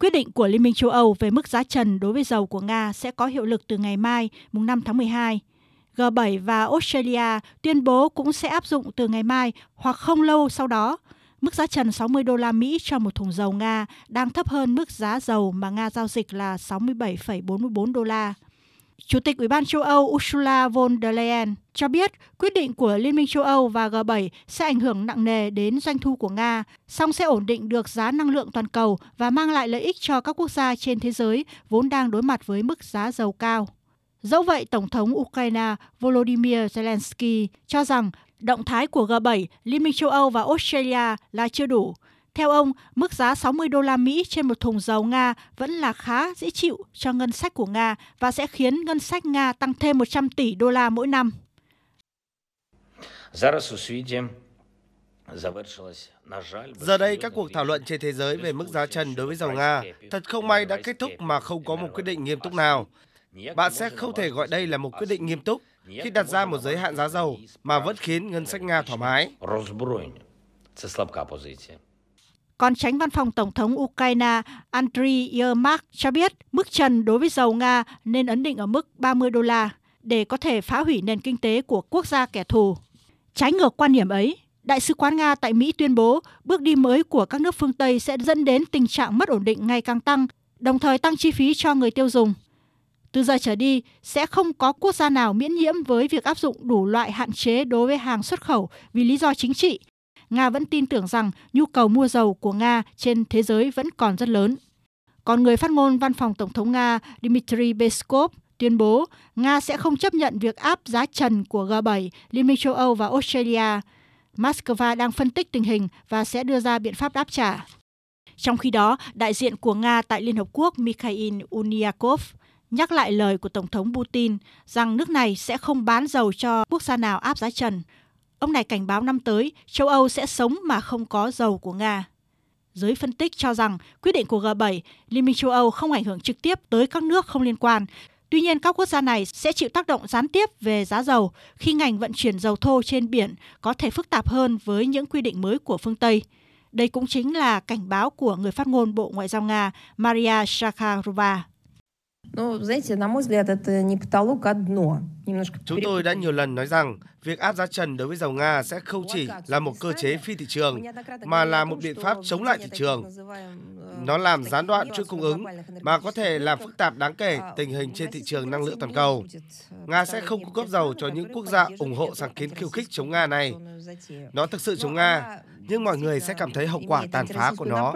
Quyết định của Liên minh châu Âu về mức giá trần đối với dầu của Nga sẽ có hiệu lực từ ngày mai, mùng 5 tháng 12. G7 và Australia tuyên bố cũng sẽ áp dụng từ ngày mai hoặc không lâu sau đó. Mức giá trần 60 đô la Mỹ cho một thùng dầu Nga đang thấp hơn mức giá dầu mà Nga giao dịch là 67,44 đô la. Chủ tịch Ủy ban châu Âu Ursula von der Leyen cho biết quyết định của Liên minh châu Âu và G7 sẽ ảnh hưởng nặng nề đến doanh thu của Nga, song sẽ ổn định được giá năng lượng toàn cầu và mang lại lợi ích cho các quốc gia trên thế giới vốn đang đối mặt với mức giá dầu cao. Dẫu vậy, Tổng thống Ukraine Volodymyr Zelensky cho rằng động thái của G7, Liên minh châu Âu và Australia là chưa đủ. Theo ông, mức giá 60 đô la Mỹ trên một thùng dầu Nga vẫn là khá dễ chịu cho ngân sách của Nga và sẽ khiến ngân sách Nga tăng thêm 100 tỷ đô la mỗi năm. Giờ đây, các cuộc thảo luận trên thế giới về mức giá trần đối với dầu Nga thật không may đã kết thúc mà không có một quyết định nghiêm túc nào. Bạn sẽ không thể gọi đây là một quyết định nghiêm túc khi đặt ra một giới hạn giá dầu mà vẫn khiến ngân sách Nga thoải mái. Còn tránh văn phòng Tổng thống Ukraine Andriy Yermak cho biết mức trần đối với dầu Nga nên ấn định ở mức 30 đô la để có thể phá hủy nền kinh tế của quốc gia kẻ thù. Trái ngược quan điểm ấy, Đại sứ quán Nga tại Mỹ tuyên bố bước đi mới của các nước phương Tây sẽ dẫn đến tình trạng mất ổn định ngày càng tăng, đồng thời tăng chi phí cho người tiêu dùng. Từ giờ trở đi, sẽ không có quốc gia nào miễn nhiễm với việc áp dụng đủ loại hạn chế đối với hàng xuất khẩu vì lý do chính trị. Nga vẫn tin tưởng rằng nhu cầu mua dầu của Nga trên thế giới vẫn còn rất lớn. Còn người phát ngôn văn phòng Tổng thống Nga Dmitry Peskov tuyên bố Nga sẽ không chấp nhận việc áp giá trần của G7, Liên minh châu Âu và Australia. Moscow đang phân tích tình hình và sẽ đưa ra biện pháp đáp trả. Trong khi đó, đại diện của Nga tại Liên Hợp Quốc Mikhail Unyakov nhắc lại lời của Tổng thống Putin rằng nước này sẽ không bán dầu cho quốc gia nào áp giá trần. Ông này cảnh báo năm tới châu Âu sẽ sống mà không có dầu của Nga. Giới phân tích cho rằng quyết định của G7, Liên minh châu Âu không ảnh hưởng trực tiếp tới các nước không liên quan. Tuy nhiên, các quốc gia này sẽ chịu tác động gián tiếp về giá dầu khi ngành vận chuyển dầu thô trên biển có thể phức tạp hơn với những quy định mới của phương Tây. Đây cũng chính là cảnh báo của người phát ngôn Bộ Ngoại giao Nga Maria Zakharova. Chúng tôi đã nhiều lần nói rằng việc áp giá trần đối với dầu Nga sẽ không chỉ là một cơ chế phi thị trường, mà là một biện pháp chống lại thị trường. Nó làm gián đoạn chuỗi cung ứng, mà có thể làm phức tạp đáng kể tình hình trên thị trường năng lượng toàn cầu. Nga sẽ không cung cấp dầu cho những quốc gia ủng hộ sáng kiến khiêu khích chống Nga này. Nó thực sự chống Nga, nhưng mọi người sẽ cảm thấy hậu quả tàn phá của nó.